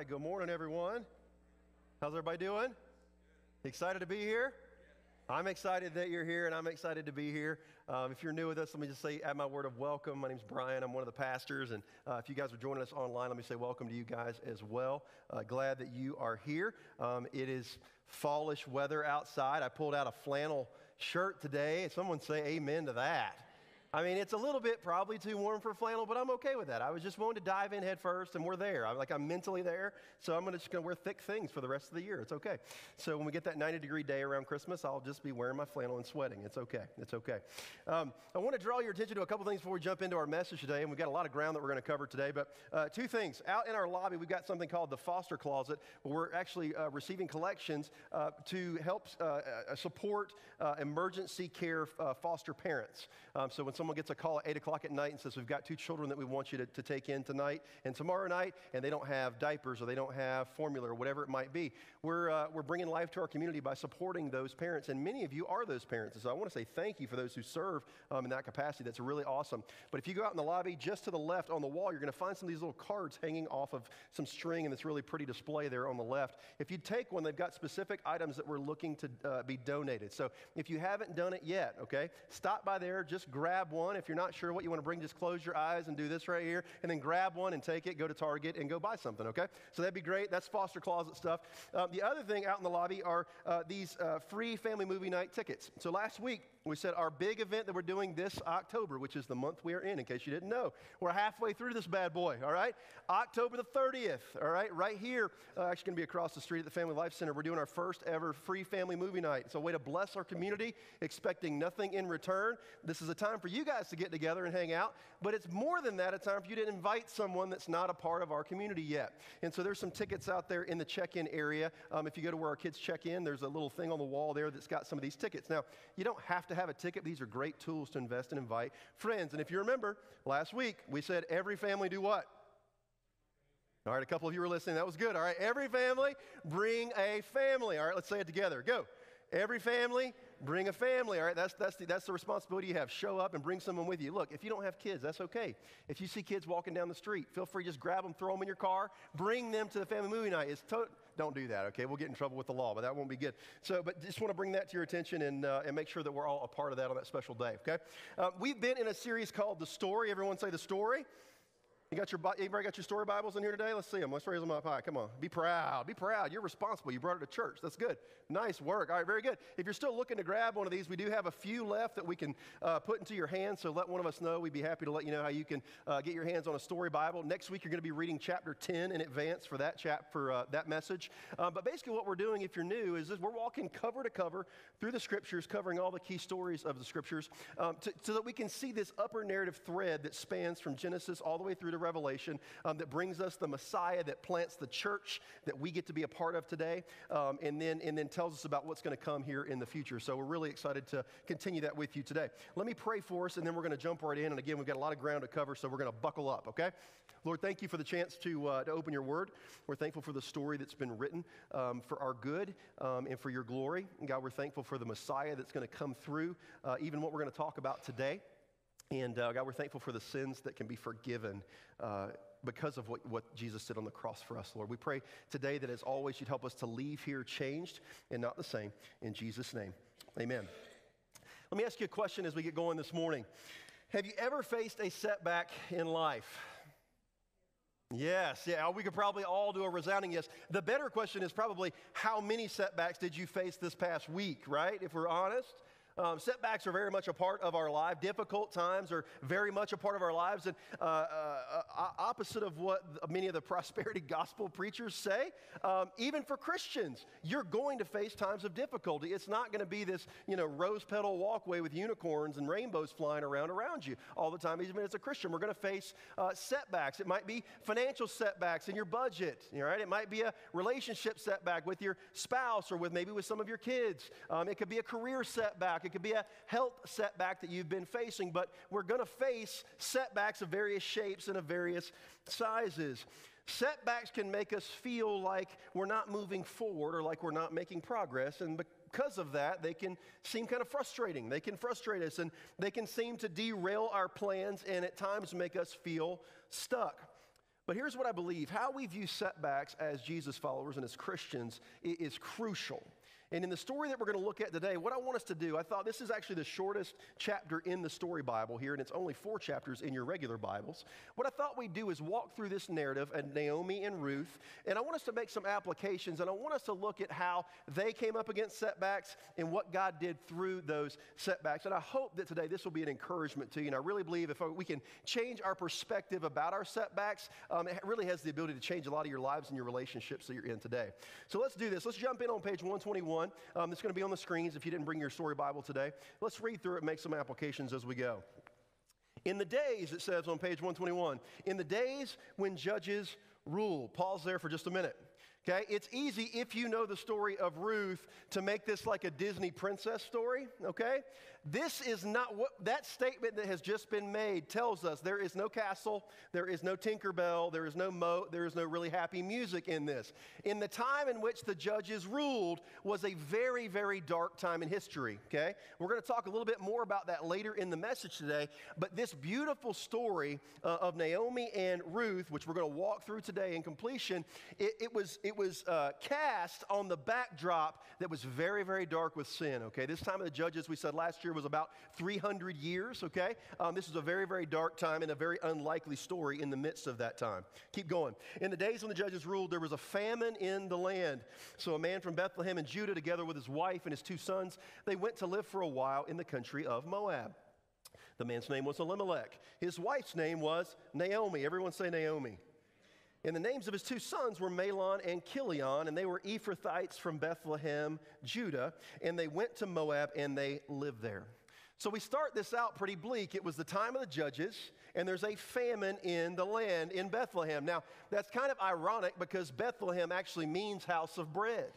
right, good morning, everyone. How's everybody doing? Excited to be here? I'm excited that you're here, and I'm excited to be here. Um, if you're new with us, let me just say, add my word of welcome. My name's Brian. I'm one of the pastors, and uh, if you guys are joining us online, let me say welcome to you guys as well. Uh, glad that you are here. Um, it is fallish weather outside. I pulled out a flannel shirt today. Someone say amen to that. I mean, it's a little bit probably too warm for flannel, but I'm okay with that. I was just willing to dive in head first, and we're there. I'm like, I'm mentally there, so I'm gonna, just going to wear thick things for the rest of the year. It's okay. So when we get that 90 degree day around Christmas, I'll just be wearing my flannel and sweating. It's okay. It's okay. Um, I want to draw your attention to a couple things before we jump into our message today, and we've got a lot of ground that we're going to cover today. But uh, two things. Out in our lobby, we've got something called the Foster Closet, where we're actually uh, receiving collections uh, to help uh, uh, support uh, emergency care foster parents. Um, so when someone gets a call at 8 o'clock at night and says, We've got two children that we want you to, to take in tonight and tomorrow night, and they don't have diapers or they don't have formula or whatever it might be, we're, uh, we're bringing life to our community by supporting those parents. And many of you are those parents. And so I want to say thank you for those who serve um, in that capacity. That's really awesome. But if you go out in the lobby, just to the left on the wall, you're going to find some of these little cards hanging off of some string in this really pretty display there on the left. If you take one, they've got specific items that we're looking to uh, be donated. So if you haven't done it yet, okay, stop by there, just grab one. If you're not sure what you want to bring, just close your eyes and do this right here, and then grab one and take it, go to Target, and go buy something, okay? So that'd be great. That's foster closet stuff. Um, the other thing out in the lobby are uh, these uh, free family movie night tickets. So last week, we said our big event that we're doing this October, which is the month we are in, in case you didn't know. We're halfway through this bad boy, all right? October the 30th, all right? Right here, uh, actually going to be across the street at the Family Life Center. We're doing our first ever free family movie night. It's a way to bless our community, expecting nothing in return. This is a time for you guys to get together and hang out, but it's more than that, a time for you to invite someone that's not a part of our community yet. And so there's some tickets out there in the check in area. Um, if you go to where our kids check in, there's a little thing on the wall there that's got some of these tickets. Now, you don't have to have a ticket. These are great tools to invest and invite friends. And if you remember, last week we said every family do what? All right, a couple of you were listening. That was good. All right, every family bring a family. All right, let's say it together. Go. Every family bring a family. All right, that's, that's, the, that's the responsibility you have. Show up and bring someone with you. Look, if you don't have kids, that's okay. If you see kids walking down the street, feel free just grab them, throw them in your car, bring them to the family movie night. It's to- don't do that, okay? We'll get in trouble with the law, but that won't be good. So, but just want to bring that to your attention and, uh, and make sure that we're all a part of that on that special day, okay? Uh, we've been in a series called The Story. Everyone say The Story. You got your, anybody got your story Bibles in here today? Let's see them. Let's raise them up high. Come on. Be proud. Be proud. You're responsible. You brought it to church. That's good. Nice work. All right, very good. If you're still looking to grab one of these, we do have a few left that we can uh, put into your hands. So let one of us know. We'd be happy to let you know how you can uh, get your hands on a story Bible. Next week, you're going to be reading chapter 10 in advance for that chap for uh, that message. Uh, but basically, what we're doing, if you're new, is we're walking cover to cover through the scriptures, covering all the key stories of the scriptures, um, to, so that we can see this upper narrative thread that spans from Genesis all the way through to Revelation um, that brings us the Messiah that plants the church that we get to be a part of today, um, and, then, and then tells us about what's going to come here in the future. So we're really excited to continue that with you today. Let me pray for us, and then we're going to jump right in. And again, we've got a lot of ground to cover, so we're going to buckle up, okay? Lord, thank you for the chance to, uh, to open your word. We're thankful for the story that's been written um, for our good um, and for your glory. And God, we're thankful for the Messiah that's going to come through, uh, even what we're going to talk about today. And uh, God, we're thankful for the sins that can be forgiven uh, because of what, what Jesus did on the cross for us, Lord. We pray today that as always, you'd help us to leave here changed and not the same. In Jesus' name, amen. Let me ask you a question as we get going this morning. Have you ever faced a setback in life? Yes, yeah, we could probably all do a resounding yes. The better question is probably how many setbacks did you face this past week, right? If we're honest. Um, setbacks are very much a part of our life. Difficult times are very much a part of our lives. And uh, uh, uh opposite of what many of the prosperity gospel preachers say, um, even for Christians, you're going to face times of difficulty. It's not going to be this, you know, rose petal walkway with unicorns and rainbows flying around around you all the time. Even as a Christian, we're going to face uh, setbacks. It might be financial setbacks in your budget. All right, it might be a relationship setback with your spouse or with maybe with some of your kids. Um, it could be a career setback. It could be a health setback that you've been facing, but we're going to face setbacks of various shapes and of various sizes. Setbacks can make us feel like we're not moving forward or like we're not making progress, and because of that, they can seem kind of frustrating. They can frustrate us and they can seem to derail our plans and at times make us feel stuck. But here's what I believe how we view setbacks as Jesus followers and as Christians is crucial. And in the story that we're going to look at today, what I want us to do, I thought this is actually the shortest chapter in the story Bible here, and it's only four chapters in your regular Bibles. What I thought we'd do is walk through this narrative of Naomi and Ruth, and I want us to make some applications, and I want us to look at how they came up against setbacks and what God did through those setbacks. And I hope that today this will be an encouragement to you. And I really believe if we can change our perspective about our setbacks, um, it really has the ability to change a lot of your lives and your relationships that you're in today. So let's do this. Let's jump in on page 121. 1. Um, it's going to be on the screens if you didn't bring your story Bible today. Let's read through it and make some applications as we go. In the days, it says on page 121, in the days when judges rule. Pause there for just a minute. Okay, it's easy if you know the story of Ruth to make this like a Disney princess story, okay? This is not what that statement that has just been made tells us. There is no castle, there is no Tinkerbell, there is no moat, there is no really happy music in this. In the time in which the judges ruled was a very, very dark time in history, okay? We're going to talk a little bit more about that later in the message today, but this beautiful story uh, of Naomi and Ruth, which we're going to walk through today in completion, it, it was, it was uh, cast on the backdrop that was very, very dark with sin, okay? This time of the judges, we said last year, was about 300 years, okay? Um, this is a very, very dark time and a very unlikely story in the midst of that time. Keep going. In the days when the judges ruled, there was a famine in the land. So a man from Bethlehem in Judah, together with his wife and his two sons, they went to live for a while in the country of Moab. The man's name was Elimelech. His wife's name was Naomi. Everyone say Naomi. And the names of his two sons were Mahlon and Kilion, and they were Ephrathites from Bethlehem, Judah, and they went to Moab and they lived there. So we start this out pretty bleak. It was the time of the judges, and there's a famine in the land in Bethlehem. Now, that's kind of ironic because Bethlehem actually means house of bread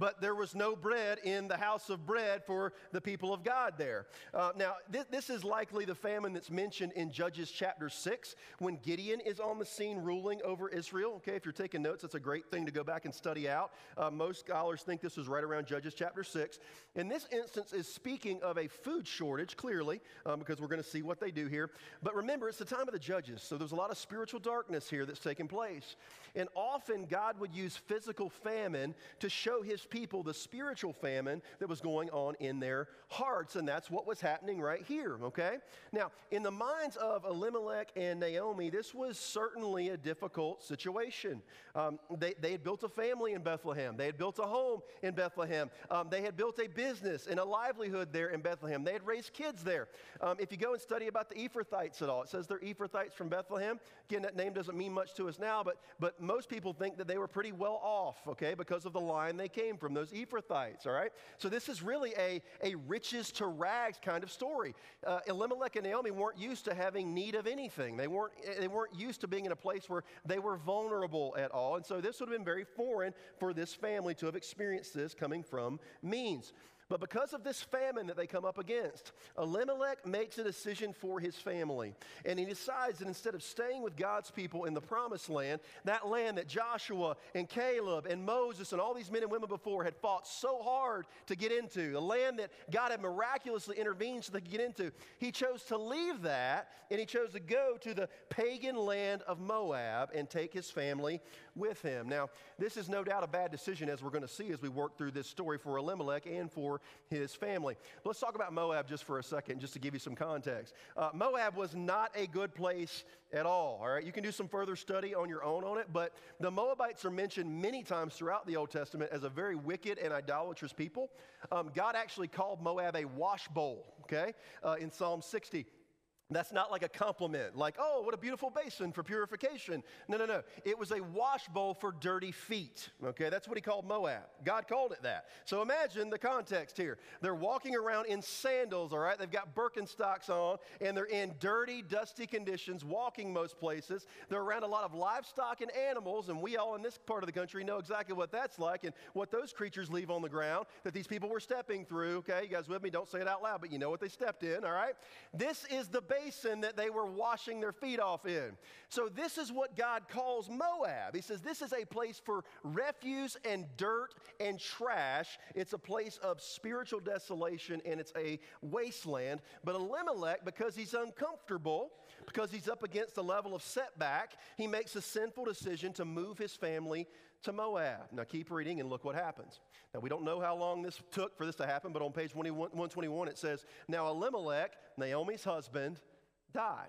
but there was no bread in the house of bread for the people of God there. Uh, now, th- this is likely the famine that's mentioned in Judges chapter 6 when Gideon is on the scene ruling over Israel. Okay, if you're taking notes, that's a great thing to go back and study out. Uh, most scholars think this was right around Judges chapter 6. And this instance, is speaking of a food shortage, clearly, um, because we're going to see what they do here. But remember, it's the time of the judges, so there's a lot of spiritual darkness here that's taking place. And often God would use physical famine to show his people the spiritual famine that was going on in their hearts. And that's what was happening right here, okay? Now, in the minds of Elimelech and Naomi, this was certainly a difficult situation. Um, they, they had built a family in Bethlehem, they had built a home in Bethlehem, um, they had built a business and a livelihood there in Bethlehem, they had raised kids there. Um, if you go and study about the Ephrathites at all, it says they're Ephrathites from Bethlehem. Again, that name doesn't mean much to us now, but, but most people think that they were pretty well off, okay, because of the line they came from, those Ephrathites, all right? So this is really a, a riches to rags kind of story. Uh, Elimelech and Naomi weren't used to having need of anything. They weren't, they weren't used to being in a place where they were vulnerable at all. And so this would have been very foreign for this family to have experienced this coming from means. But because of this famine that they come up against, Elimelech makes a decision for his family. And he decides that instead of staying with God's people in the promised land, that land that Joshua and Caleb and Moses and all these men and women before had fought so hard to get into, the land that God had miraculously intervened so they could get into, he chose to leave that and he chose to go to the pagan land of Moab and take his family with him. Now, this is no doubt a bad decision as we're going to see as we work through this story for Elimelech and for his family. Let's talk about Moab just for a second, just to give you some context. Uh, Moab was not a good place at all, all right? You can do some further study on your own on it, but the Moabites are mentioned many times throughout the Old Testament as a very wicked and idolatrous people. Um, God actually called Moab a wash bowl, okay, uh, in Psalm 60. That's not like a compliment, like, oh, what a beautiful basin for purification. No, no, no. It was a wash bowl for dirty feet. Okay, that's what he called Moab. God called it that. So imagine the context here. They're walking around in sandals, all right? They've got Birkenstocks on, and they're in dirty, dusty conditions, walking most places. They're around a lot of livestock and animals, and we all in this part of the country know exactly what that's like and what those creatures leave on the ground that these people were stepping through. Okay, you guys with me? Don't say it out loud, but you know what they stepped in, all right? This is the basin that they were washing their feet off in. So, this is what God calls Moab. He says this is a place for refuse and dirt and trash. It's a place of spiritual desolation and it's a wasteland. But Elimelech, because he's uncomfortable, because he's up against a level of setback, he makes a sinful decision to move his family to Moab. Now keep reading and look what happens. Now we don't know how long this took for this to happen, but on page 121 it says, Now Elimelech, Naomi's husband, died.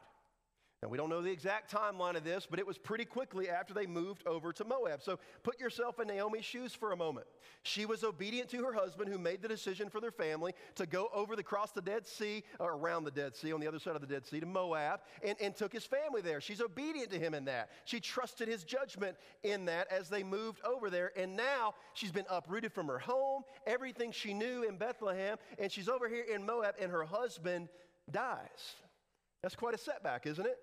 Now, we don't know the exact timeline of this, but it was pretty quickly after they moved over to Moab. So put yourself in Naomi's shoes for a moment. She was obedient to her husband, who made the decision for their family to go over the cross the Dead Sea, or around the Dead Sea, on the other side of the Dead Sea, to Moab, and, and took his family there. She's obedient to him in that. She trusted his judgment in that as they moved over there. And now she's been uprooted from her home, everything she knew in Bethlehem, and she's over here in Moab, and her husband dies. That's quite a setback, isn't it?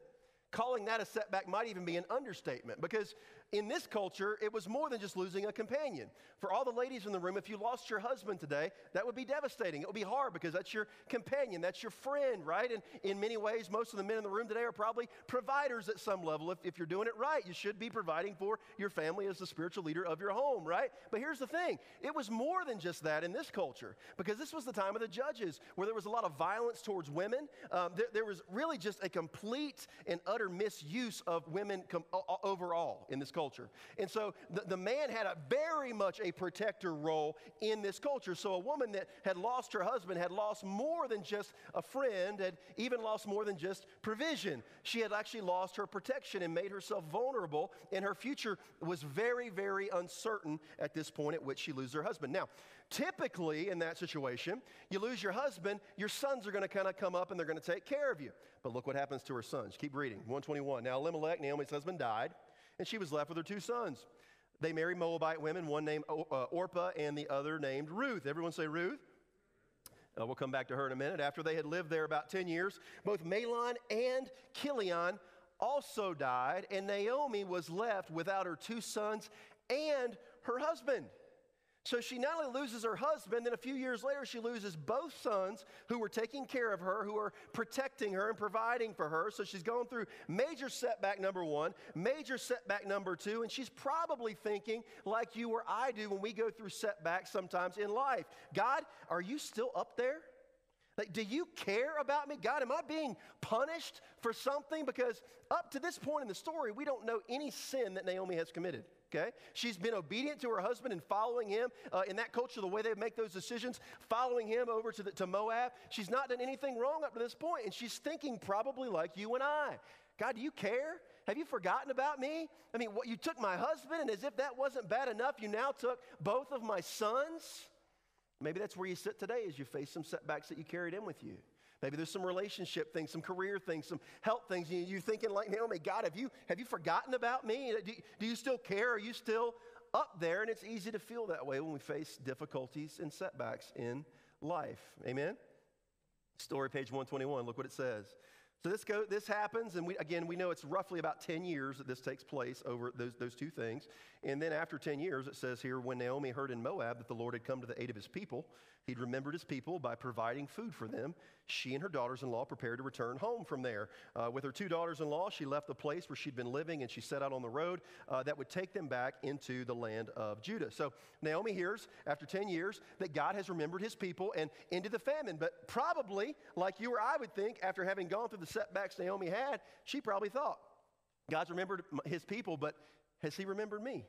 Calling that a setback might even be an understatement because in this culture, it was more than just losing a companion. For all the ladies in the room, if you lost your husband today, that would be devastating. It would be hard because that's your companion, that's your friend, right? And in many ways, most of the men in the room today are probably providers at some level. If, if you're doing it right, you should be providing for your family as the spiritual leader of your home, right? But here's the thing it was more than just that in this culture because this was the time of the judges where there was a lot of violence towards women. Um, there, there, was really just a complete and utter misuse of women com- overall in this culture. And so the, the man had a very much a protector role in this culture. So a woman that had lost her husband had lost more than just a friend, had even lost more than just provision. She had actually lost her protection and made herself vulnerable, and her future was very, very uncertain at this point at which she loses her husband. Now, typically in that situation, you lose your husband, your sons are going to kind of come up and they're going to take care of you. But look what happens to her sons. Keep reading. 121. Now, Elimelech, Naomi's husband, died and she was left with her two sons. They married Moabite women, one named uh, Orpah and the other named Ruth. Everyone say Ruth? Uh, we'll come back to her in a minute. After they had lived there about 10 years, both Mahlon and Kilion also died, and Naomi was left without her two sons and her husband. So she not only loses her husband, then a few years later, she loses both sons who were taking care of her, who are protecting her and providing for her. So she's going through major setback number one, major setback number two, and she's probably thinking, like you or I do when we go through setbacks sometimes in life God, are you still up there? Like, do you care about me? God, am I being punished for something? Because up to this point in the story, we don't know any sin that Naomi has committed okay? She's been obedient to her husband and following him uh, in that culture, the way they make those decisions, following him over to, the, to Moab. She's not done anything wrong up to this point, and she's thinking probably like you and I. God, do you care? Have you forgotten about me? I mean, what, you took my husband, and as if that wasn't bad enough, you now took both of my sons? Maybe that's where you sit today as you face some setbacks that you carried in with you. Maybe there's some relationship things, some career things, some health things. You, you're thinking like Naomi, God, have you, have you forgotten about me? Do, do you still care? Are you still up there? And it's easy to feel that way when we face difficulties and setbacks in life. Amen? Story page 121, look what it says. So this, go, this happens, and we, again, we know it's roughly about 10 years that this takes place over those, those two things. And then after 10 years, it says here, when Naomi heard in Moab that the Lord had come to the aid of his people, he'd remembered his people by providing food for them. She and her daughters in law prepared to return home from there. Uh, with her two daughters in law, she left the place where she'd been living and she set out on the road uh, that would take them back into the land of Judah. So Naomi hears, after 10 years, that God has remembered his people and into the famine. But probably, like you or I would think, after having gone through the setbacks Naomi had, she probably thought, God's remembered his people, but has he remembered me?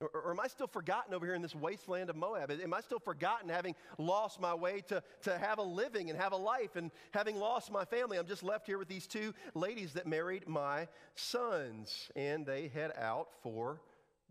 Or, or, am I still forgotten over here in this wasteland of Moab? Am I still forgotten having lost my way to, to have a living and have a life and having lost my family? I'm just left here with these two ladies that married my sons. And they head out for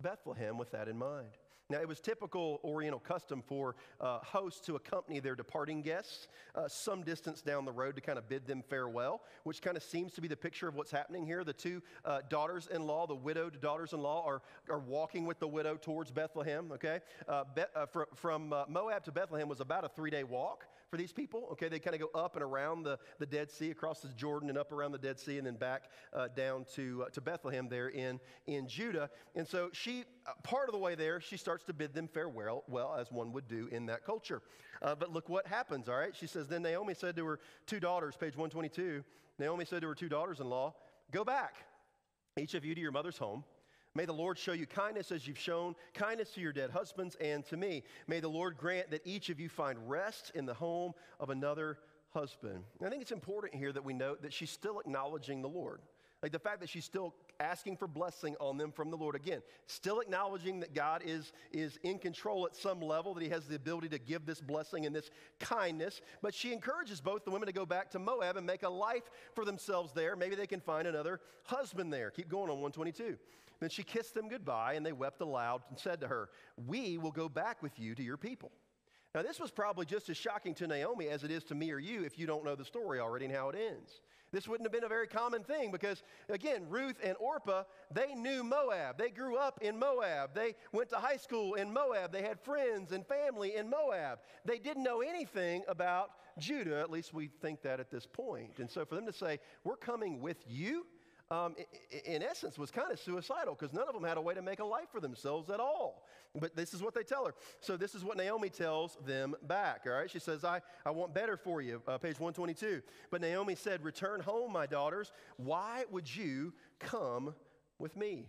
Bethlehem with that in mind. Now, it was typical Oriental custom for uh, hosts to accompany their departing guests uh, some distance down the road to kind of bid them farewell, which kind of seems to be the picture of what's happening here. The two uh, daughters in law, the widowed daughters in law, are, are walking with the widow towards Bethlehem, okay? Uh, Be- uh, fr- from uh, Moab to Bethlehem was about a three day walk for these people. Okay, they kind of go up and around the, the Dead Sea, across the Jordan and up around the Dead Sea, and then back uh, down to, uh, to Bethlehem there in, in Judah. And so she, uh, part of the way there, she starts to bid them farewell, well, as one would do in that culture. Uh, but look what happens, all right? She says, Then Naomi said to her two daughters, page 122, Naomi said to her two daughters in law, Go back, each of you to your mother's home. May the Lord show you kindness as you've shown kindness to your dead husbands and to me. May the Lord grant that each of you find rest in the home of another husband. And I think it's important here that we note that she's still acknowledging the Lord. Like the fact that she's still asking for blessing on them from the Lord. Again, still acknowledging that God is, is in control at some level, that He has the ability to give this blessing and this kindness. But she encourages both the women to go back to Moab and make a life for themselves there. Maybe they can find another husband there. Keep going on 122. Then she kissed them goodbye, and they wept aloud and said to her, We will go back with you to your people. Now, this was probably just as shocking to Naomi as it is to me or you if you don't know the story already and how it ends. This wouldn't have been a very common thing because, again, Ruth and Orpah, they knew Moab. They grew up in Moab. They went to high school in Moab. They had friends and family in Moab. They didn't know anything about Judah, at least we think that at this point. And so for them to say, We're coming with you, um, in essence, was kind of suicidal because none of them had a way to make a life for themselves at all. But this is what they tell her. So, this is what Naomi tells them back, all right? She says, I, I want better for you, uh, page 122. But Naomi said, Return home, my daughters. Why would you come with me?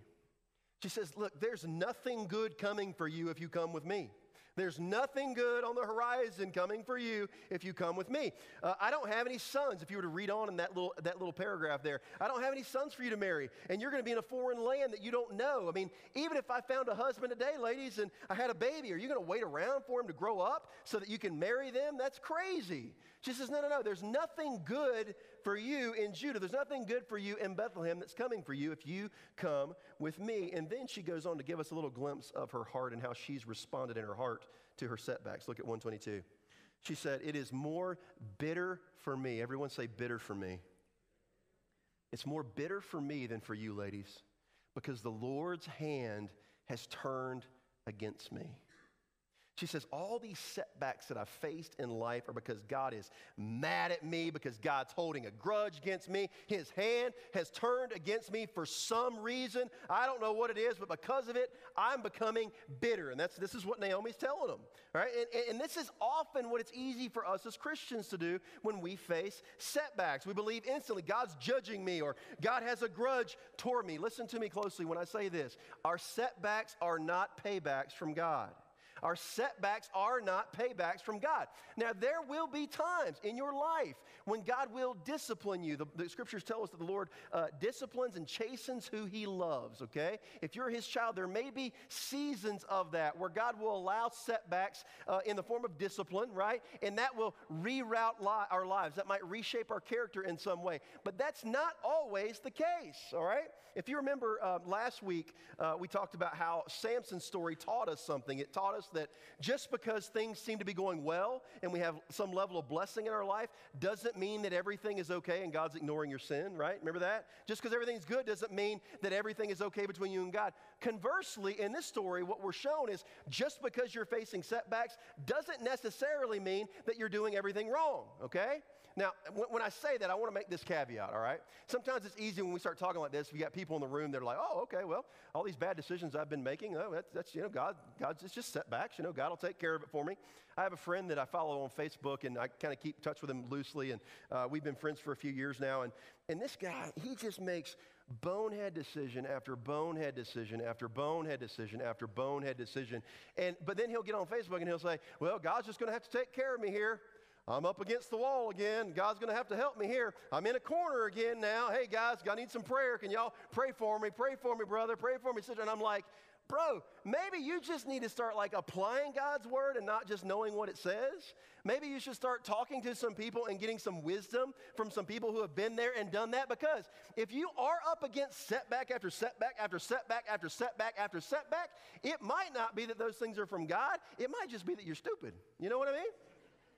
She says, Look, there's nothing good coming for you if you come with me. There's nothing good on the horizon coming for you if you come with me. Uh, I don't have any sons. If you were to read on in that little, that little paragraph there, I don't have any sons for you to marry. And you're going to be in a foreign land that you don't know. I mean, even if I found a husband today, ladies, and I had a baby, are you going to wait around for him to grow up so that you can marry them? That's crazy. She says, No, no, no. There's nothing good for you in Judah. There's nothing good for you in Bethlehem that's coming for you if you come with me. And then she goes on to give us a little glimpse of her heart and how she's responded in her heart to her setbacks. Look at 122. She said, It is more bitter for me. Everyone say, bitter for me. It's more bitter for me than for you, ladies, because the Lord's hand has turned against me. She says, All these setbacks that I've faced in life are because God is mad at me, because God's holding a grudge against me. His hand has turned against me for some reason. I don't know what it is, but because of it, I'm becoming bitter. And that's, this is what Naomi's telling them. Right? And, and this is often what it's easy for us as Christians to do when we face setbacks. We believe instantly God's judging me or God has a grudge toward me. Listen to me closely when I say this. Our setbacks are not paybacks from God. Our setbacks are not paybacks from God. Now, there will be times in your life when God will discipline you. The, the scriptures tell us that the Lord uh, disciplines and chastens who he loves, okay? If you're his child, there may be seasons of that where God will allow setbacks uh, in the form of discipline, right? And that will reroute li- our lives. That might reshape our character in some way. But that's not always the case, all right? If you remember uh, last week, uh, we talked about how Samson's story taught us something. It taught us that just because things seem to be going well and we have some level of blessing in our life doesn't mean that everything is okay and God's ignoring your sin, right? Remember that? Just because everything's good doesn't mean that everything is okay between you and God. Conversely, in this story, what we're shown is just because you're facing setbacks doesn't necessarily mean that you're doing everything wrong, okay? Now, when I say that, I want to make this caveat, all right? Sometimes it's easy when we start talking like this. You got people in the room that are like, oh, okay, well, all these bad decisions I've been making, oh, that's, that's you know, God, God's it's just setbacks. You know, God will take care of it for me. I have a friend that I follow on Facebook, and I kind of keep in touch with him loosely, and uh, we've been friends for a few years now. And, and this guy, he just makes bonehead decision after bonehead decision after bonehead decision after bonehead decision. And, but then he'll get on Facebook and he'll say, well, God's just going to have to take care of me here. I'm up against the wall again. God's going to have to help me here. I'm in a corner again now. Hey, guys, I need some prayer. Can y'all pray for me? Pray for me, brother. Pray for me, sister. And I'm like, bro, maybe you just need to start like applying God's word and not just knowing what it says. Maybe you should start talking to some people and getting some wisdom from some people who have been there and done that. Because if you are up against setback after setback after setback after setback after setback, it might not be that those things are from God. It might just be that you're stupid. You know what I mean?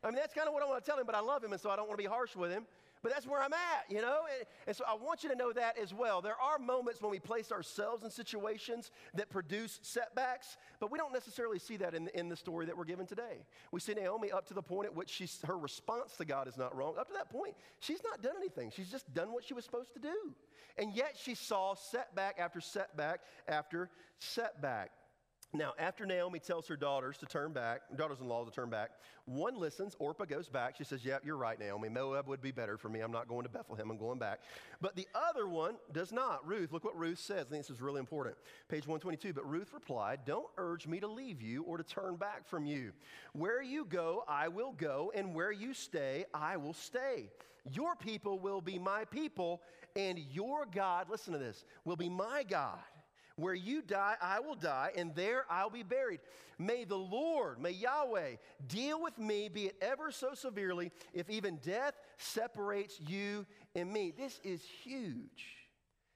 I mean, that's kind of what I want to tell him, but I love him, and so I don't want to be harsh with him. But that's where I'm at, you know? And, and, so I want you to know that as well. There are moments when we place ourselves in situations that produce setbacks, but we don't necessarily see that in the, in the story that we're given today. We see Naomi up to the point at which she's, her response to God is not wrong. Up to that point, she's not done anything. She's just done what she was supposed to do. And yet she saw setback after setback after setback. Now, after Naomi tells her daughters to turn back, daughters in law to turn back, one listens. Orpah goes back. She says, Yeah, you're right, Naomi. Moab would be better for me. I'm not going to Bethlehem. I'm going back. But the other one does not. Ruth, look what Ruth says. I think this is really important. Page 122. But Ruth replied, Don't urge me to leave you or to turn back from you. Where you go, I will go, and where you stay, I will stay. Your people will be my people, and your God, listen to this, will be my God. Where you die, I will die, and there I'll be buried. May the Lord, may Yahweh deal with me, be it ever so severely, if even death separates you and me. This is huge.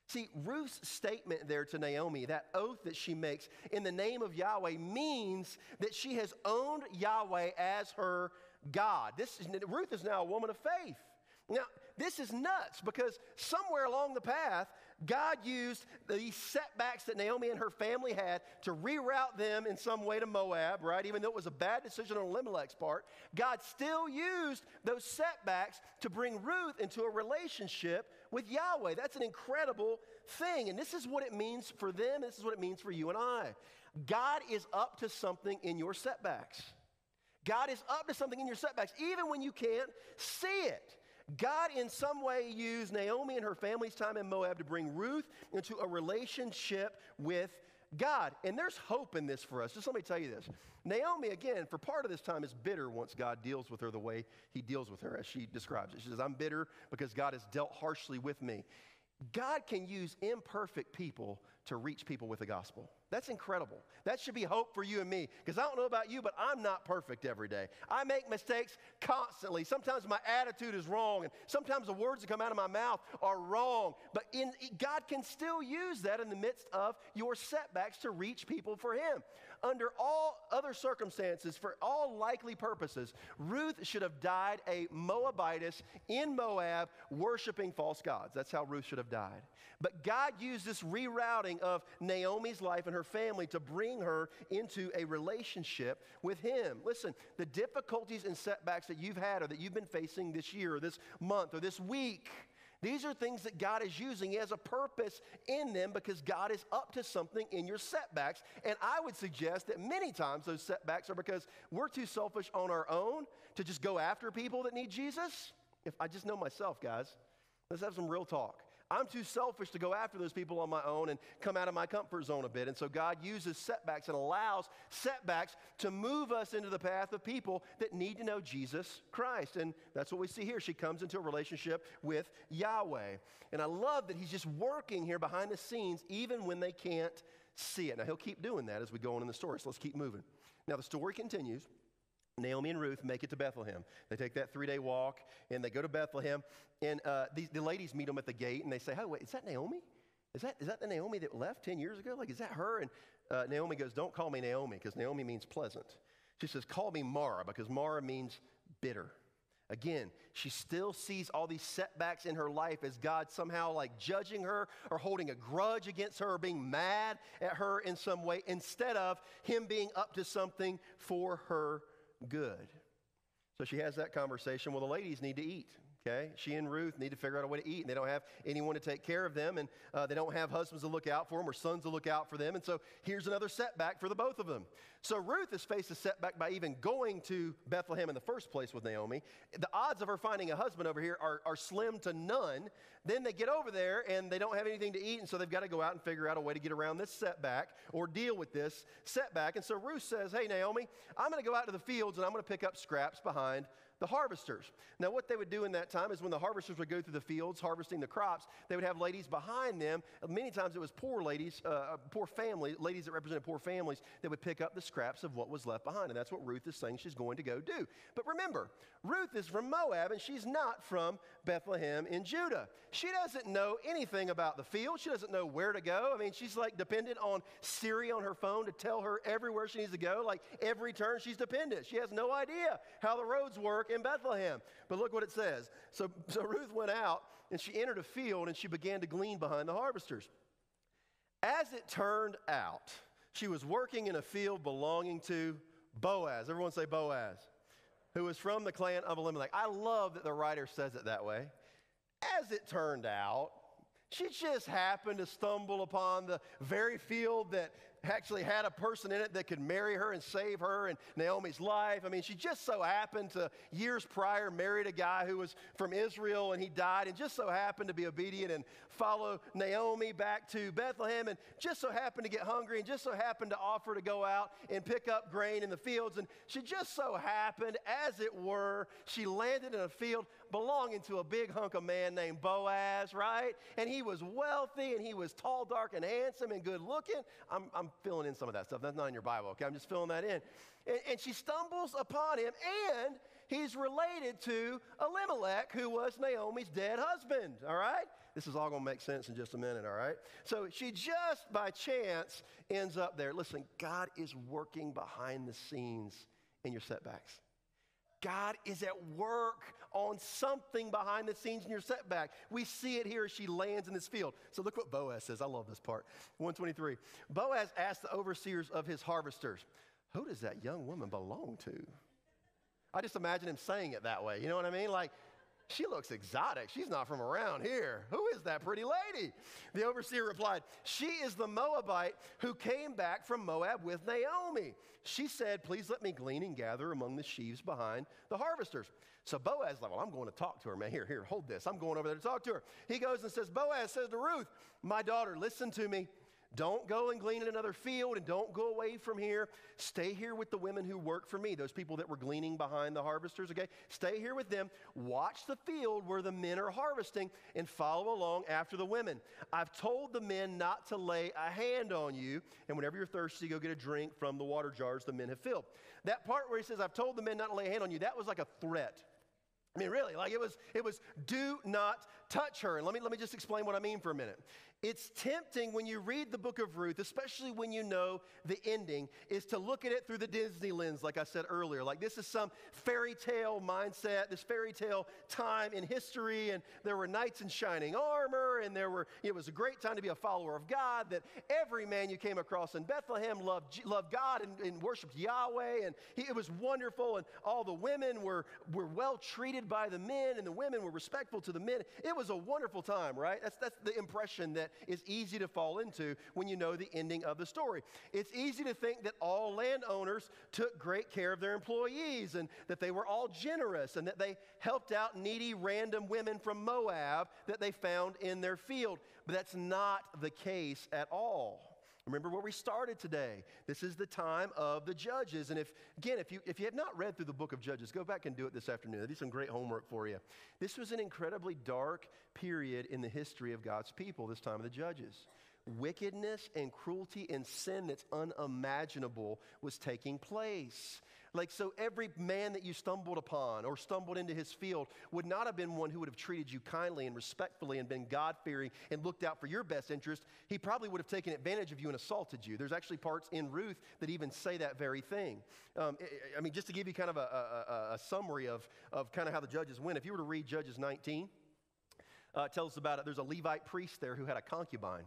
See, Ruth's statement there to Naomi, that oath that she makes in the name of Yahweh, means that she has owned Yahweh as her God. This is, Ruth is now a woman of faith. Now, this is nuts because somewhere along the path, God used these setbacks that Naomi and her family had to reroute them in some way to Moab, right? Even though it was a bad decision on Elimelech's part, God still used those setbacks to bring Ruth into a relationship with Yahweh. That's an incredible thing. And this is what it means for them, this is what it means for you and I. God is up to something in your setbacks. God is up to something in your setbacks, even when you can't see it. God, in some way, used Naomi and her family's time in Moab to bring Ruth into a relationship with God. And there's hope in this for us. Just let me tell you this. Naomi, again, for part of this time, is bitter once God deals with her the way he deals with her, as she describes it. She says, I'm bitter because God has dealt harshly with me. God can use imperfect people to reach people with the gospel. That's incredible. That should be hope for you and me. Because I don't know about you, but I'm not perfect every day. I make mistakes constantly. Sometimes my attitude is wrong, and sometimes the words that come out of my mouth are wrong. But in, God can still use that in the midst of your setbacks to reach people for Him. Under all other circumstances, for all likely purposes, Ruth should have died a Moabitess in Moab worshiping false gods. That's how Ruth should have died. But God used this rerouting of Naomi's life and her family to bring her into a relationship with Him. Listen, the difficulties and setbacks that you've had or that you've been facing this year or this month or this week. These are things that God is using. He has a purpose in them because God is up to something in your setbacks. And I would suggest that many times those setbacks are because we're too selfish on our own to just go after people that need Jesus. If I just know myself, guys, let's have some real talk. I'm too selfish to go after those people on my own and come out of my comfort zone a bit. And so God uses setbacks and allows setbacks to move us into the path of people that need to know Jesus Christ. And that's what we see here. She comes into a relationship with Yahweh. And I love that He's just working here behind the scenes, even when they can't see it. Now, He'll keep doing that as we go on in the story. So let's keep moving. Now, the story continues. Naomi and Ruth make it to Bethlehem. They take that three day walk and they go to Bethlehem. And uh, these, the ladies meet them at the gate and they say, Hey, wait, is that Naomi? Is that, is that the Naomi that left 10 years ago? Like, is that her? And uh, Naomi goes, Don't call me Naomi because Naomi means pleasant. She says, Call me Mara because Mara means bitter. Again, she still sees all these setbacks in her life as God somehow like judging her or holding a grudge against her or being mad at her in some way instead of Him being up to something for her good. So she has that conversation. Well, the ladies need to eat. Okay, she and Ruth need to figure out a way to eat, and they don't have anyone to take care of them, and uh, they don't have husbands to look out for them or sons to look out for them. And so here's another setback for the both of them. So Ruth has faced a setback by even going to Bethlehem in the first place with Naomi. The odds of her finding a husband over here are, are slim to none. Then they get over there and they don't have anything to eat, and so they've got to go out and figure out a way to get around this setback or deal with this setback. And so Ruth says, Hey, Naomi, I'm going to go out to the fields and I'm going to pick up scraps behind the harvesters. Now, what they would do in that time is when the harvesters would go through the fields harvesting the crops, they would have ladies behind them. Many times it was poor ladies, uh, uh poor families, ladies that represented poor families that would pick up the scraps of what was left behind. And that's what Ruth is saying she's going to go do. But remember, Ruth is from Moab and she's not from Bethlehem in Judah. She doesn't know anything about the field. She doesn't know where to go. I mean, she's like dependent on Siri on her phone to tell her everywhere she needs to go. Like every turn, she's dependent. She has no idea how the roads work in Bethlehem. But look what it says. So, so Ruth went out and she entered a field and she began to glean behind the harvesters. As it turned out, she was working in a field belonging to Boaz. Everyone say Boaz who was from the clan of Elimelech. I love that the writer says it that way. As it turned out, she just happened to stumble upon the very field that actually had a person in it that could marry her and save her and Naomi's life. I mean, she just so happened to, years prior, married a guy who was from Israel and he died, and just so happened to be obedient and follow Naomi back to Bethlehem, and just so happened to get hungry and just so happened to offer to go out and pick up grain in the fields. And she just so happened, as it were, she landed in a field belonging to a big hunk of man named Boaz, right? And he was wealthy and he was tall, dark, and handsome and good looking. I'm, I'm filling in some of that stuff. That's not in your Bible, okay? I'm just filling that in. And, and she stumbles upon him, and he's related to Elimelech, who was Naomi's dead husband, all right? This is all going to make sense in just a minute, all right? So she just by chance ends up there. Listen, God is working behind the scenes in your setbacks. God is at work on something behind the scenes in your setback. We see it here as she lands in this field. So look what Boaz says. I love this part. 123. Boaz asked the overseers of his harvesters, Who does that young woman belong to? I just imagine him saying it that way. You know what I mean? Like, she looks exotic. She's not from around here. Who is that pretty lady? The overseer replied, She is the Moabite who came back from Moab with Naomi. She said, Please let me glean and gather among the sheaves behind the harvesters. So Boaz like, Well, I'm going to talk to her, man. Here, here, hold this. I'm going over there to talk to her. He goes and says, Boaz says to Ruth, My daughter, listen to me. Don't go and glean in another field and don't go away from here. Stay here with the women who work for me, those people that were gleaning behind the harvesters, okay? Stay here with them. Watch the field where the men are harvesting and follow along after the women. I've told the men not to lay a hand on you, and whenever you're thirsty, go get a drink from the water jars the men have filled. That part where he says, I've told the men not to lay a hand on you, that was like a threat. I mean, really, like it was, it was do not touch her. And let me, let me just explain what I mean for a minute. It's tempting when you read the book of Ruth, especially when you know the ending, is to look at it through the Disney lens, like I said earlier. Like this is some fairy tale mindset, this fairy tale time in history, and there were knights in shining armor, and there were, it was a great time to be a follower of God, that every man you came across in Bethlehem loved, loved God and, and worshiped Yahweh, and he, it was wonderful, and all the women were, were well treated by the men, and the women were respectful to the men. It was a wonderful time, right? That's, that's the impression that is easy to fall into when you know the ending of the story. It's easy to think that all landowners took great care of their employees and that they were all generous and that they helped out needy random women from Moab that they found in their field. But that's not the case at all. Remember where we started today. This is the time of the judges. And if, again, if you, if you have not read through the book of Judges, go back and do it this afternoon. That'd be some great homework for you. This was an incredibly dark period in the history of God's people, this time of the judges. Wickedness and cruelty and sin that's unimaginable was taking place. Like, so every man that you stumbled upon or stumbled into his field would not have been one who would have treated you kindly and respectfully and been God fearing and looked out for your best interest. He probably would have taken advantage of you and assaulted you. There's actually parts in Ruth that even say that very thing. Um, I mean, just to give you kind of a, a, a summary of, of kind of how the judges went, if you were to read Judges 19, uh, tells us about it. There's a Levite priest there who had a concubine.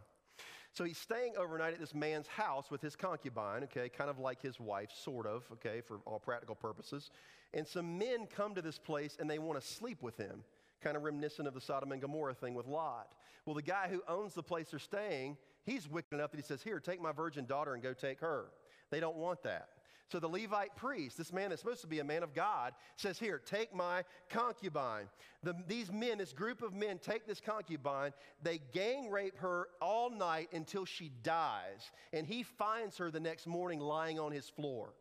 So he's staying overnight at this man's house with his concubine, okay, kind of like his wife, sort of, okay, for all practical purposes. And some men come to this place and they want to sleep with him, kind of reminiscent of the Sodom and Gomorrah thing with Lot. Well, the guy who owns the place they're staying, he's wicked enough that he says, Here, take my virgin daughter and go take her. They don't want that. So the Levite priest, this man that's supposed to be a man of God, says, Here, take my concubine. The, these men, this group of men, take this concubine. They gang rape her all night until she dies. And he finds her the next morning lying on his floor.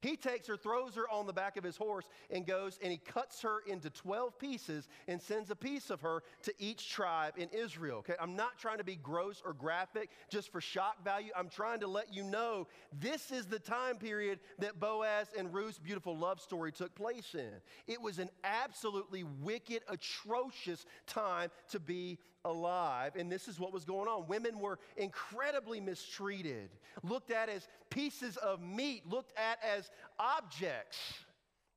He takes her, throws her on the back of his horse, and goes and he cuts her into 12 pieces and sends a piece of her to each tribe in Israel. Okay, I'm not trying to be gross or graphic just for shock value. I'm trying to let you know this is the time period that Boaz and Ruth's beautiful love story took place in. It was an absolutely wicked, atrocious time to be alive. And this is what was going on. Women were incredibly mistreated, looked at as pieces of meat, looked at as objects.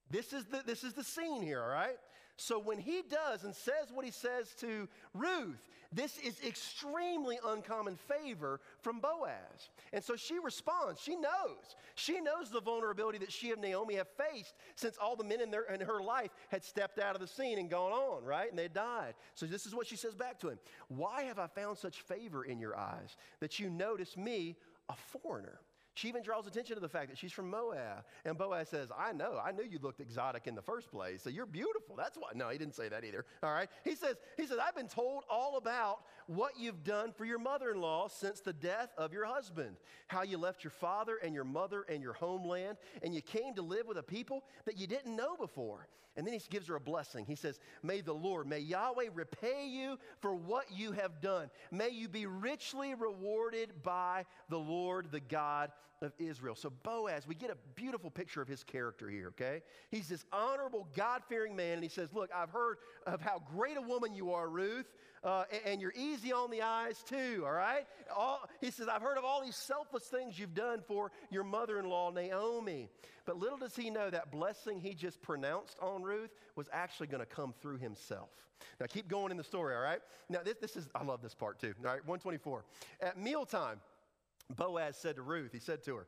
This is the, this is the scene here, all right? So when he does and says what he says to Ruth, this is extremely uncommon favor from Boaz. And so she responds. She knows. She knows the vulnerability that she and Naomi have faced since all the men in, their, in her life had stepped out of the scene and gone on, right? And they died. So this is what she says back to him Why have I found such favor in your eyes that you notice me a foreigner. She even draws attention to the fact that she's from Moab. And Boaz says, I know, I knew you looked exotic in the first place. So you're beautiful. That's why. No, he didn't say that either. All right. He says, he says, I've been told all about what you've done for your mother-in-law since the death of your husband. How you left your father and your mother and your homeland, and you came to live with a people that you didn't know before. And then he gives her a blessing. He says, May the Lord, may Yahweh repay you for what you have done. May you be richly rewarded by the Lord, the God of Israel. So, Boaz, we get a beautiful picture of his character here, okay? He's this honorable, God fearing man, and he says, Look, I've heard of how great a woman you are, Ruth, uh, and, and, you're easy on the eyes too, all right? All, he says, I've heard of all these selfless things you've done for your mother in law, Naomi. But little does he know that blessing he just pronounced on Ruth was actually going to come through himself. Now, keep going in the story, all right? Now, this, this is, I love this part too, all right? 124. At mealtime, Boaz said to Ruth, he said to her,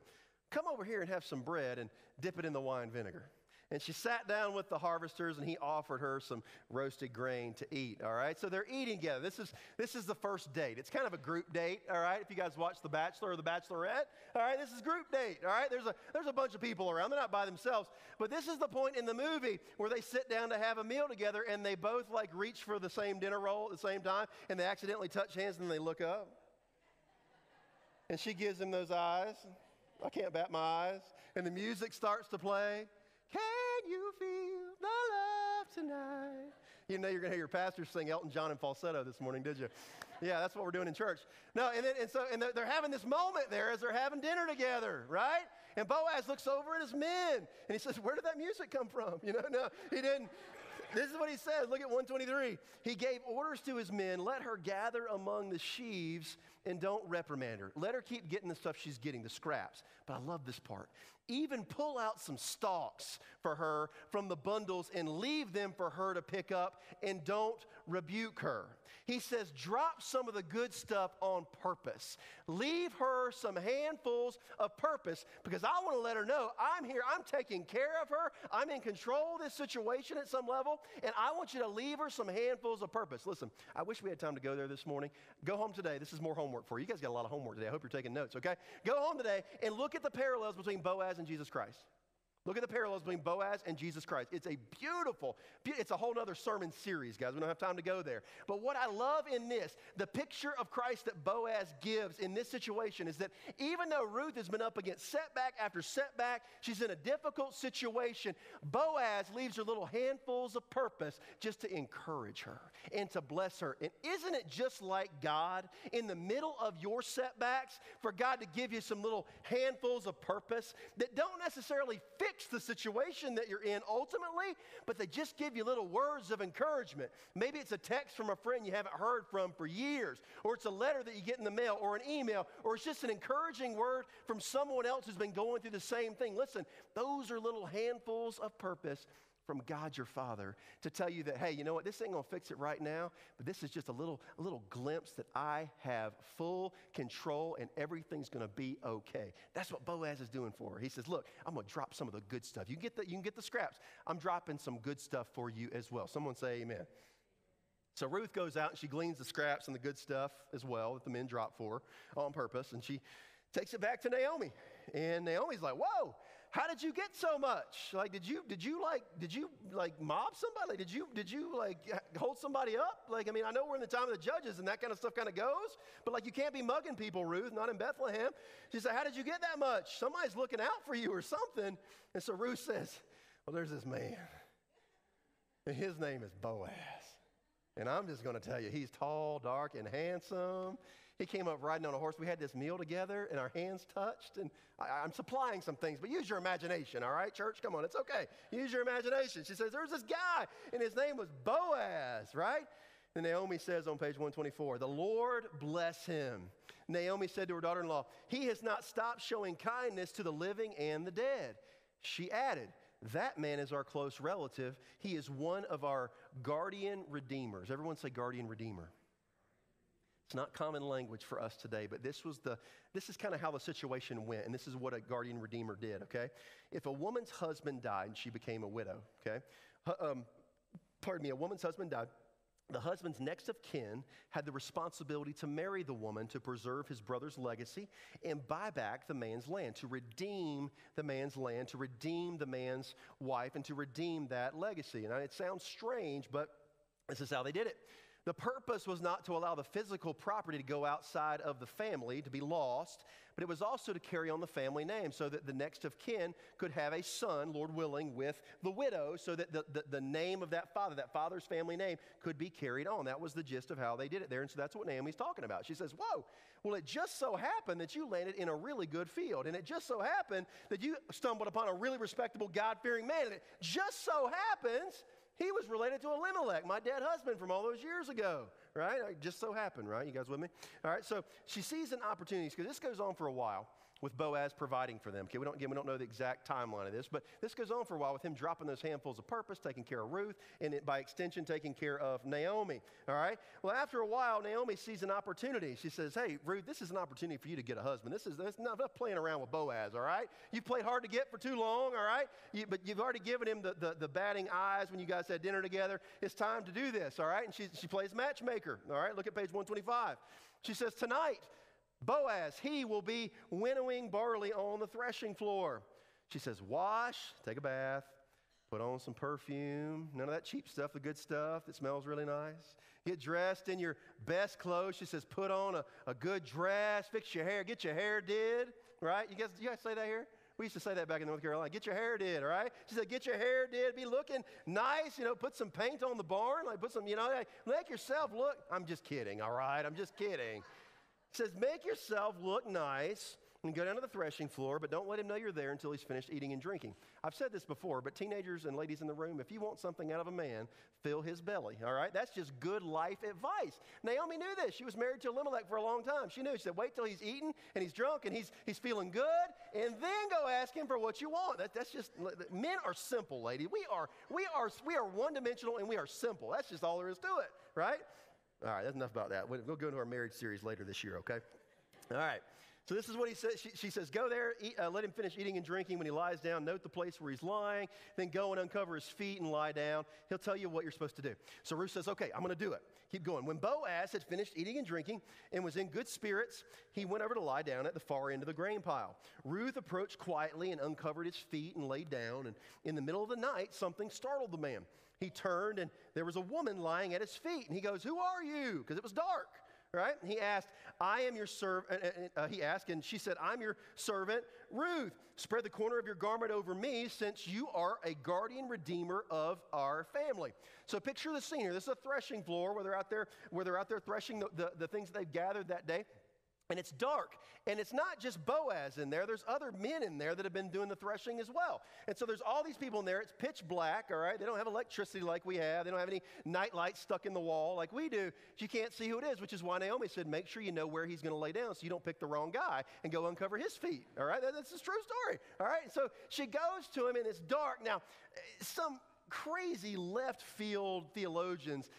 Come over here and have some bread and dip it in the wine vinegar. And she sat down with the harvesters and he offered her some roasted grain to eat. All right. So they're eating together. This is, this is the first date. It's kind of a group date. All right. If you guys watch The Bachelor or The Bachelorette, all right, this is group date. All right. There's a, there's a bunch of people around. They're not by themselves. But this is the point in the movie where they sit down to have a meal together and they both like reach for the same dinner roll at the same time and they accidentally touch hands and they look up. And she gives him those eyes. I can't bat my eyes. And the music starts to play. Can you feel the love tonight? You know you're going to hear your pastor sing Elton John in falsetto this morning, did you? Yeah, that's what we're doing in church. No, and then and so and they're, they're having this moment there as they're having dinner together, right? And Boaz looks over at his men and he says, "Where did that music come from?" You know, no, he didn't. This is what he says. Look at 123. He gave orders to his men let her gather among the sheaves and don't reprimand her. Let her keep getting the stuff she's getting, the scraps. But I love this part. Even pull out some stalks for her from the bundles and leave them for her to pick up and don't rebuke her. He says, drop some of the good stuff on purpose. Leave her some handfuls of purpose because I want to let her know I'm here. I'm taking care of her. I'm in control of this situation at some level. And I want you to leave her some handfuls of purpose. Listen, I wish we had time to go there this morning. Go home today. This is more homework for you. You guys got a lot of homework today. I hope you're taking notes, okay? Go home today and look at the parallels between Boaz and Jesus Christ. Look at the parallels between Boaz and Jesus Christ. It's a beautiful, it's a whole other sermon series, guys. We don't have time to go there. But what I love in this, the picture of Christ that Boaz gives in this situation is that even though Ruth has been up against setback after setback, she's in a difficult situation, Boaz leaves her little handfuls of purpose just to encourage her and to bless her. And isn't it just like God in the middle of your setbacks for God to give you some little handfuls of purpose that don't necessarily fit fix the situation that you're in ultimately, but they just give you little words of encouragement. Maybe it's a text from a friend you haven't heard from for years, or it's a letter that you get in the mail, or an email, or it's just an encouraging word from someone else who's been going through the same thing. Listen, those are little handfuls of purpose from God your Father to tell you that, hey, you know what, this ain't gonna fix it right now, but this is just a little, a little glimpse that I have full control and everything's gonna be okay. That's what Boaz is doing for her. He says, look, I'm gonna drop some of the good stuff. You, get the, you can get the scraps. I'm dropping some good stuff for you as well. Someone say amen. So Ruth goes out and she gleans the scraps and the good stuff as well that the men drop for her on purpose, and she takes it back to Naomi. And Naomi's like, whoa, how did you get so much? Like, did you, did you like, did you like mob somebody? Like, did you, did you like hold somebody up? Like, I mean, I know we're in the time of the judges and that kind of stuff kind of goes, but like, you can't be mugging people, Ruth, not in Bethlehem. She said, how did you get that much? Somebody's looking out for you or something. And so Ruth says, well, there's this man and his name is Boaz. And I'm just going to tell you, he's tall, dark, and handsome. He came up riding on a horse. We had this meal together, and our hands touched. And I, am supplying some things, but use your imagination, all right, church? Come on, it's okay. Use your imagination. She says, There's this guy, and his name was Boaz, right? And Naomi says on page 124, The Lord bless him. Naomi said to her daughter in law, He has not stopped showing kindness to the living and the dead. She added, That man is our close relative. He is one of our guardian redeemers. Everyone say guardian redeemer. It's not common language for us today, but this was the this is kind of how the situation went, and this is what a guardian redeemer did, okay? If a woman's husband died and she became a widow, okay? Um, pardon me, a woman's husband died, the husband's next of kin had the responsibility to marry the woman to preserve his brother's legacy and buy back the man's land, to redeem the man's land, to redeem the man's wife, and to redeem that legacy. And it sounds strange, but this is how they did it. The purpose was not to allow the physical property to go outside of the family, to be lost, but it was also to carry on the family name so that the next of kin could have a son, Lord willing, with the widow, so that the, the, the, name of that father, that father's family name, could be carried on. That was the gist of how they did it there. And so that's what Naomi's talking about. She says, Whoa, well, it just so happened that you landed in a really good field. And it just so happened that you stumbled upon a really respectable, God fearing man. And it just so happens he was related to Elimelech, my dead husband from all those years ago, right? It just so happened, right? You guys with me? All right, so she sees an opportunity because this goes on for a while with Boaz providing for them. Okay, we don't, again, we don't know the exact timeline of this, but this goes on for a while with him dropping those handfuls of purpose, taking care of Ruth, and it, by extension, taking care of Naomi. All right? Well, after a while, Naomi sees an opportunity. She says, Hey, Ruth, this is an opportunity for you to get a husband. This is this not playing around with Boaz, all right? You've played hard to get for too long, all right? You, but you've already given him the, the, the batting eyes when you guys had dinner together. It's time to do this, all right? And she, she plays matchmaker, all right? Look at page 125. She says, Tonight, Boaz, he will be winnowing barley on the threshing floor. She says, Wash, take a bath, put on some perfume, none of that cheap stuff, the good stuff that smells really nice. Get dressed in your best clothes. She says, Put on a, a good dress, fix your hair, get your hair did, right? You guys, you guys say that here? We used to say that back in North Carolina. Get your hair did, all right? She said, get your hair did, be looking nice, you know, put some paint on the barn, like put some, you know, like, make yourself look. I'm just kidding, all right? I'm just kidding says, Make yourself look nice and go down to the threshing floor, but don't let him know you're there until he's finished eating and drinking. I've said this before, but teenagers and ladies in the room, if you want something out of a man, fill his belly, all right? That's just good life advice. Naomi knew this. She was married to Elimelech for a long time. She knew. She said, wait till he's eating and he's drunk and he's, he's feeling good, and then go ask him for what you want. That, that's just, men are simple, lady. We are, we are, we are one dimensional and we are simple. That's just all there is to it, right? All right, that's enough about that. We'll go into our marriage series later this year, okay? All right. So this is what he says. She, she says, Go there, eat, uh, let him finish eating and drinking. When he lies down, note the place where he's lying. Then go and uncover his feet and lie down. He'll tell you what you're supposed to do. So Ruth says, Okay, I'm going to do it. Keep going. When Boaz had finished eating and drinking and was in good spirits, he went over to lie down at the far end of the grain pile. Ruth approached quietly and uncovered his feet and lay down. And in the middle of the night, something startled the man. He turned and there was a woman lying at his feet. And he goes, Who are you? Because it was dark, right? He asked, I am your servant. Uh, he asked, and she said, I'm your servant, Ruth. Spread the corner of your garment over me, since you are a guardian redeemer of our family. So picture the scene here. This is a threshing floor where they're out there, where they're out there threshing the, the, the things that they've gathered that day and it's dark. And it's not just Boaz in there, there's other men in there that have been doing the threshing as well. And so there's all these people in there. It's pitch black, all right? They don't have electricity like we have, they don't have any night lights stuck in the wall like we do. You can't see who it is, which is why Naomi said, make sure you know where he's going to lay down so you don't pick the wrong guy and go uncover his feet, all right? That's a true story, all right? So she goes to him and it's dark. Now, some crazy left field theologians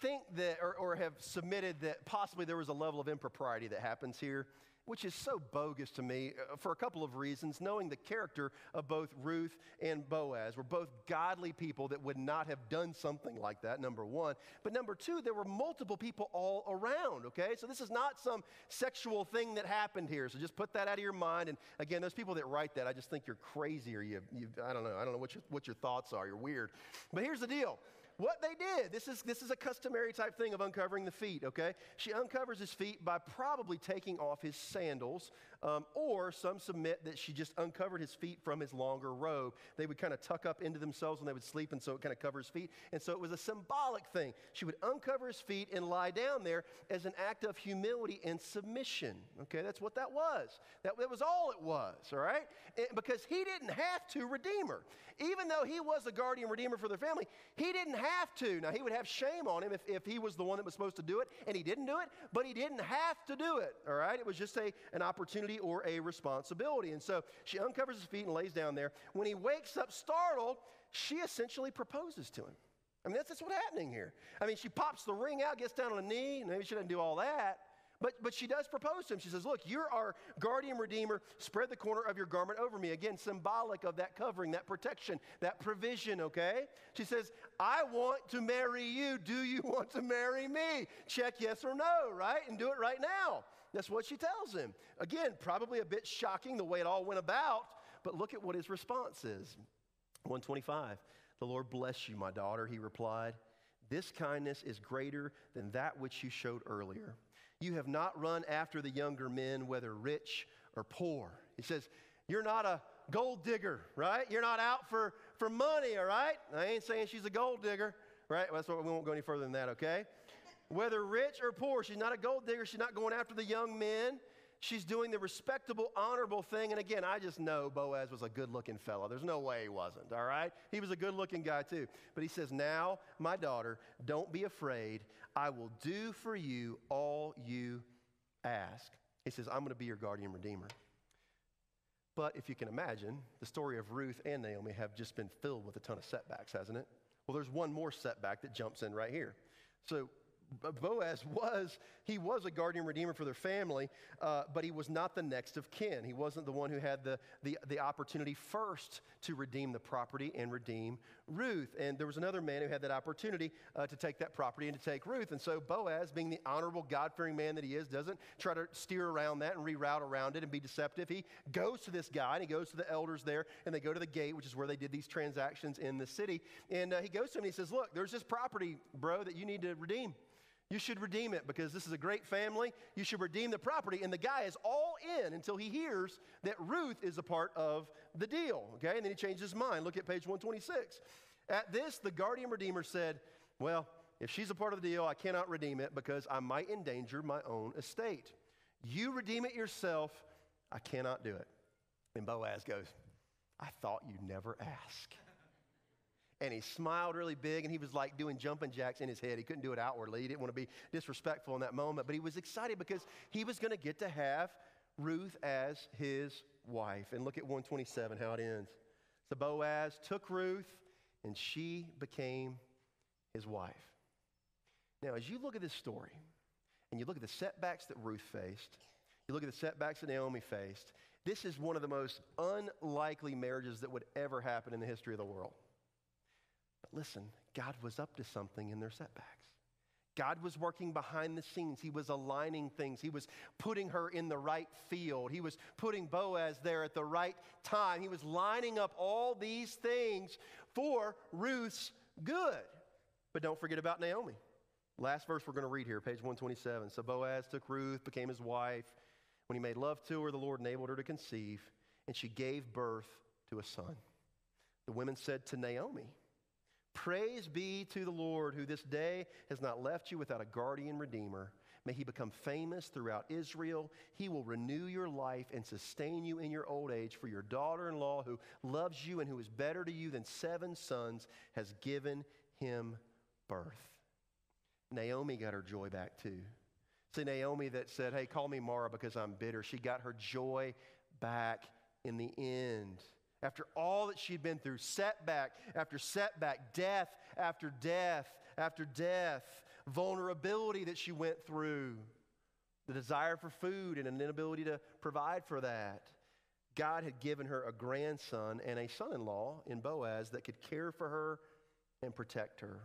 think that, or, or have submitted that possibly there was a level of impropriety that happens here, which is so bogus to me uh, for a couple of reasons. Knowing the character of both Ruth and Boaz were both godly people that would not have done something like that, number one. But number two, there were multiple people all around, okay? So this is not some sexual thing that happened here. So just put that out of your mind. And again, those people that write that, I just think you're crazy or you, you I don't know. I don't know what your, what your thoughts are. You're weird. But here's the deal what they did. This is, this is a customary type thing of uncovering the feet, okay? She uncovers his feet by probably taking off his sandals, um, or some submit that she just uncovered his feet from his longer robe. They would kind of tuck up into themselves when they would sleep, and so it kind of covers feet. And so it was a symbolic thing. She would uncover his feet and lie down there as an act of humility and submission, okay? That's what that was. That, that was all it was, all right? And because he didn't have to redeem her. Even though he was the guardian redeemer for their family, he didn't have to. Now, he would have shame on him if, if he was the one that was supposed to do it, and he didn't do it, but he didn't have to do it, all right? It was just a, an opportunity or a responsibility. And so she uncovers his feet and lays down there. When he wakes up startled, she essentially proposes to him. I mean, that's, that's what's happening here. I mean, she pops the ring out, gets down on a knee. Maybe she doesn't do all that, But, but she does propose to him. She says, Look, you're our guardian redeemer. Spread the corner of your garment over me. Again, symbolic of that covering, that protection, that provision, okay? She says, I want to marry you. Do you want to marry me? Check yes or no, right? And do it right now. That's what she tells him. Again, probably a bit shocking the way it all went about, but look at what his response is. 125. The Lord bless you, my daughter, he replied. This kindness is greater than that which you showed earlier. You have not run after the younger men, whether rich or poor. He says, You're not a gold digger, right? You're not out for, for money, all right? I ain't saying she's a gold digger, right? Well, that's what we won't go any further than that, okay? Whether rich or poor, she's not a gold digger. She's not going after the young men. She's doing the respectable, honorable thing. And again, I just know Boaz was a good looking fellow. There's no way he wasn't, all right? He was a good looking guy too. But he says, Now, my daughter, don't be afraid. I will do for you all you ask. He says, I'm going to be your guardian redeemer. But if you can imagine, the story of Ruth and Naomi have just been filled with a ton of setbacks, hasn't it? Well, there's one more setback that jumps in right here. So Boaz was, he was a guardian redeemer for their family, uh, but he was not the next of kin. He wasn't the one who had the, the, the opportunity first to redeem the property and redeem Ruth. And there was another man who had that opportunity uh, to take that property and to take Ruth. And so Boaz, being the honorable, God fearing man that he is, doesn't try to steer around that and reroute around it and be deceptive. He goes to this guy and he goes to the elders there and they go to the gate, which is where they did these transactions in the city. And uh, he goes to him and he says, Look, there's this property, bro, that you need to redeem. You should redeem it because this is a great family. You should redeem the property. And the guy is all in until he hears that Ruth is a part of the deal. Okay? And then he changed his mind. Look at page 126. At this, the guardian redeemer said, Well, if she's a part of the deal, I cannot redeem it because I might endanger my own estate. You redeem it yourself. I cannot do it. And Boaz goes, I thought you'd never ask and he smiled really big and he was like doing jumping jacks in his head. He couldn't do it outwardly. He didn't want to be disrespectful in that moment, but he was excited because he was going to get to have Ruth as his wife. And look at 127, how it ends. So Boaz took Ruth and she became his wife. Now, as you look at this story and you look at the setbacks that Ruth faced, you look at the setbacks that Naomi faced, this is one of the most unlikely marriages that would ever happen in the history of the world. But listen, God was up to something in their setbacks. God was working behind the scenes. He was aligning things. He was putting her in the right field. He was putting Boaz there at the right time. He was lining up all these things for Ruth's good. But don't forget about Naomi. Last verse we're going to read here, page 127. So Boaz took Ruth, became his wife. When he made love to her, the Lord enabled her to conceive, and she gave birth to a son. The women said to Naomi, Praise be to the Lord, who this day has not left you without a guardian redeemer. May he become famous throughout Israel. He will renew your life and sustain you in your old age. For your daughter in law, who loves you and who is better to you than seven sons, has given him birth. Naomi got her joy back too. See, Naomi that said, Hey, call me Mara because I'm bitter, she got her joy back in the end after all that she'd been through setback after setback, death after death after death, vulnerability that she went through, the desire for food and an inability to provide for that. God had given her a grandson and a son in law in Boaz that could care for her and protect her.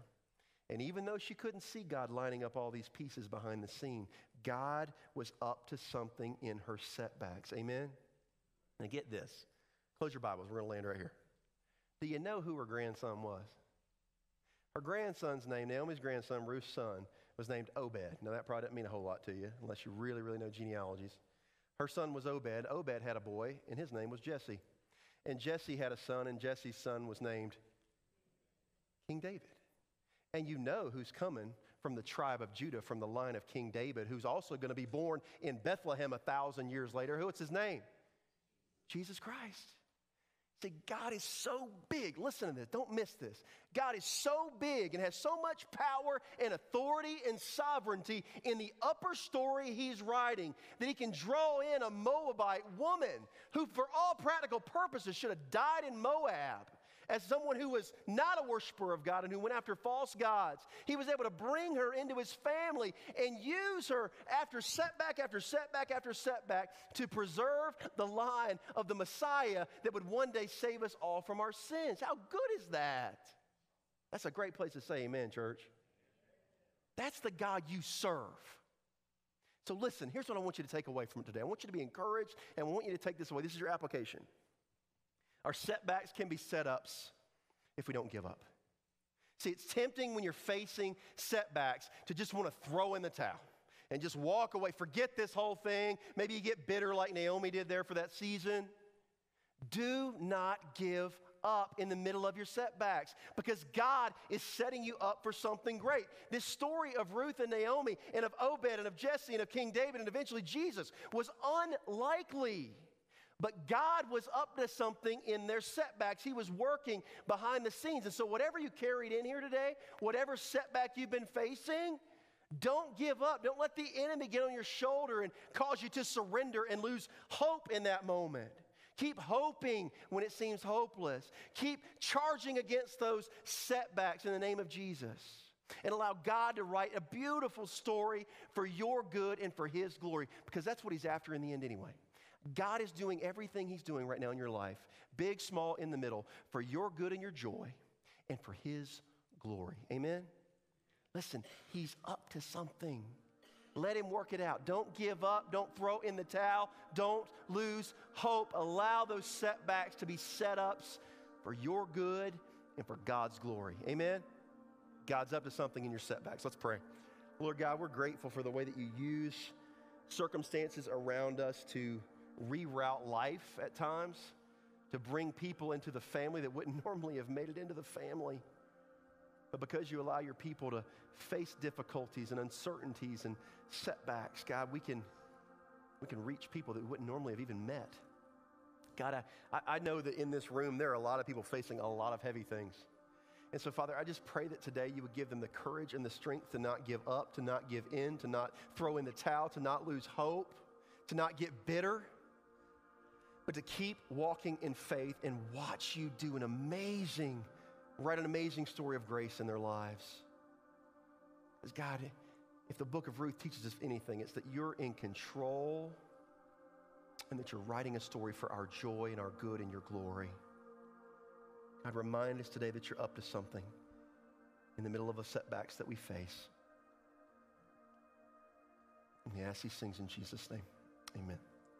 And even though she couldn't see God lining up all these pieces behind the scene, God was up to something in her setbacks. Amen? Now get this Close your Bibles. We're going to land right here. Do you know who her grandson was? Her grandson's name, Naomi's grandson, Ruth's son, was named Obed. Now, that probably doesn't mean a whole lot to you unless you really, really know genealogies. Her son was Obed. Obed had a boy, and his name was Jesse. And Jesse had a son, and Jesse's son was named King David. And you know who's coming from the tribe of Judah, from the line of King David, who's also going to be born in Bethlehem a thousand years later. What's his name? Jesus Christ. See, God is so big. Listen to this. Don't miss this. God is so big and has so much power and authority and sovereignty in the upper story he's writing that he can draw in a Moabite woman who, for all practical purposes, should have died in Moab as someone who was not a worshiper of God and who went after false gods. He was able to bring her into his family and use her after setback after setback after setback to preserve the line of the Messiah that would one day save us all from our sins. How good is that? That's a great place to say amen, church. That's the God you serve. So, listen, here's what I want you to take away from today. I want you to be encouraged, and I want you to take this away. This is your application. Our setbacks can be setups if we don't give up. See, it's tempting when you're facing setbacks to just want to throw in the towel and just walk away, forget this whole thing. Maybe you get bitter like Naomi did there for that season. Do not give up in the middle of your setbacks because God is setting you up for something great. This story of Ruth and Naomi and of Obed and of Jesse and of King David and eventually Jesus was unlikely. But God was up to something in their setbacks. He was working behind the scenes. And so, whatever you carried in here today, whatever setback you've been facing, don't give up. Don't let the enemy get on your shoulder and cause you to surrender and lose hope in that moment. Keep hoping when it seems hopeless. Keep charging against those setbacks in the name of Jesus. And allow God to write a beautiful story for your good and for His glory, because that's what He's after in the end anyway. God is doing everything He's doing right now in your life, big, small, in the middle, for your good and your joy and for His glory. Amen? Listen, He's up to something. Let Him work it out. Don't give up. Don't throw in the towel. Don't lose hope. Allow those setbacks to be setups for your good and for God's glory. Amen? God's up to something in your setbacks. Let's pray. Lord God, we're grateful for the way that you use circumstances around us to reroute life at times, to bring people into the family that wouldn't normally have made it into the family. But because you allow your people to face difficulties and uncertainties and setbacks, God, we can, we can reach people that we wouldn't normally have even met. God, I, I know that in this room there are a lot of people facing a lot of heavy things. And so, Father, I just pray that today you would give them the courage and the strength to not give up, to not give in, to not throw in the towel, to not lose hope, to not get bitter, but to keep walking in faith and watch you do an amazing, write an amazing story of grace in their lives. Because, God, if the book of Ruth teaches us anything, it's that you're in control and that you're writing a story for our joy and our good and your glory. God, remind us today that you're up to something in the middle of the setbacks that we face. And we ask these things in Jesus' name. Amen.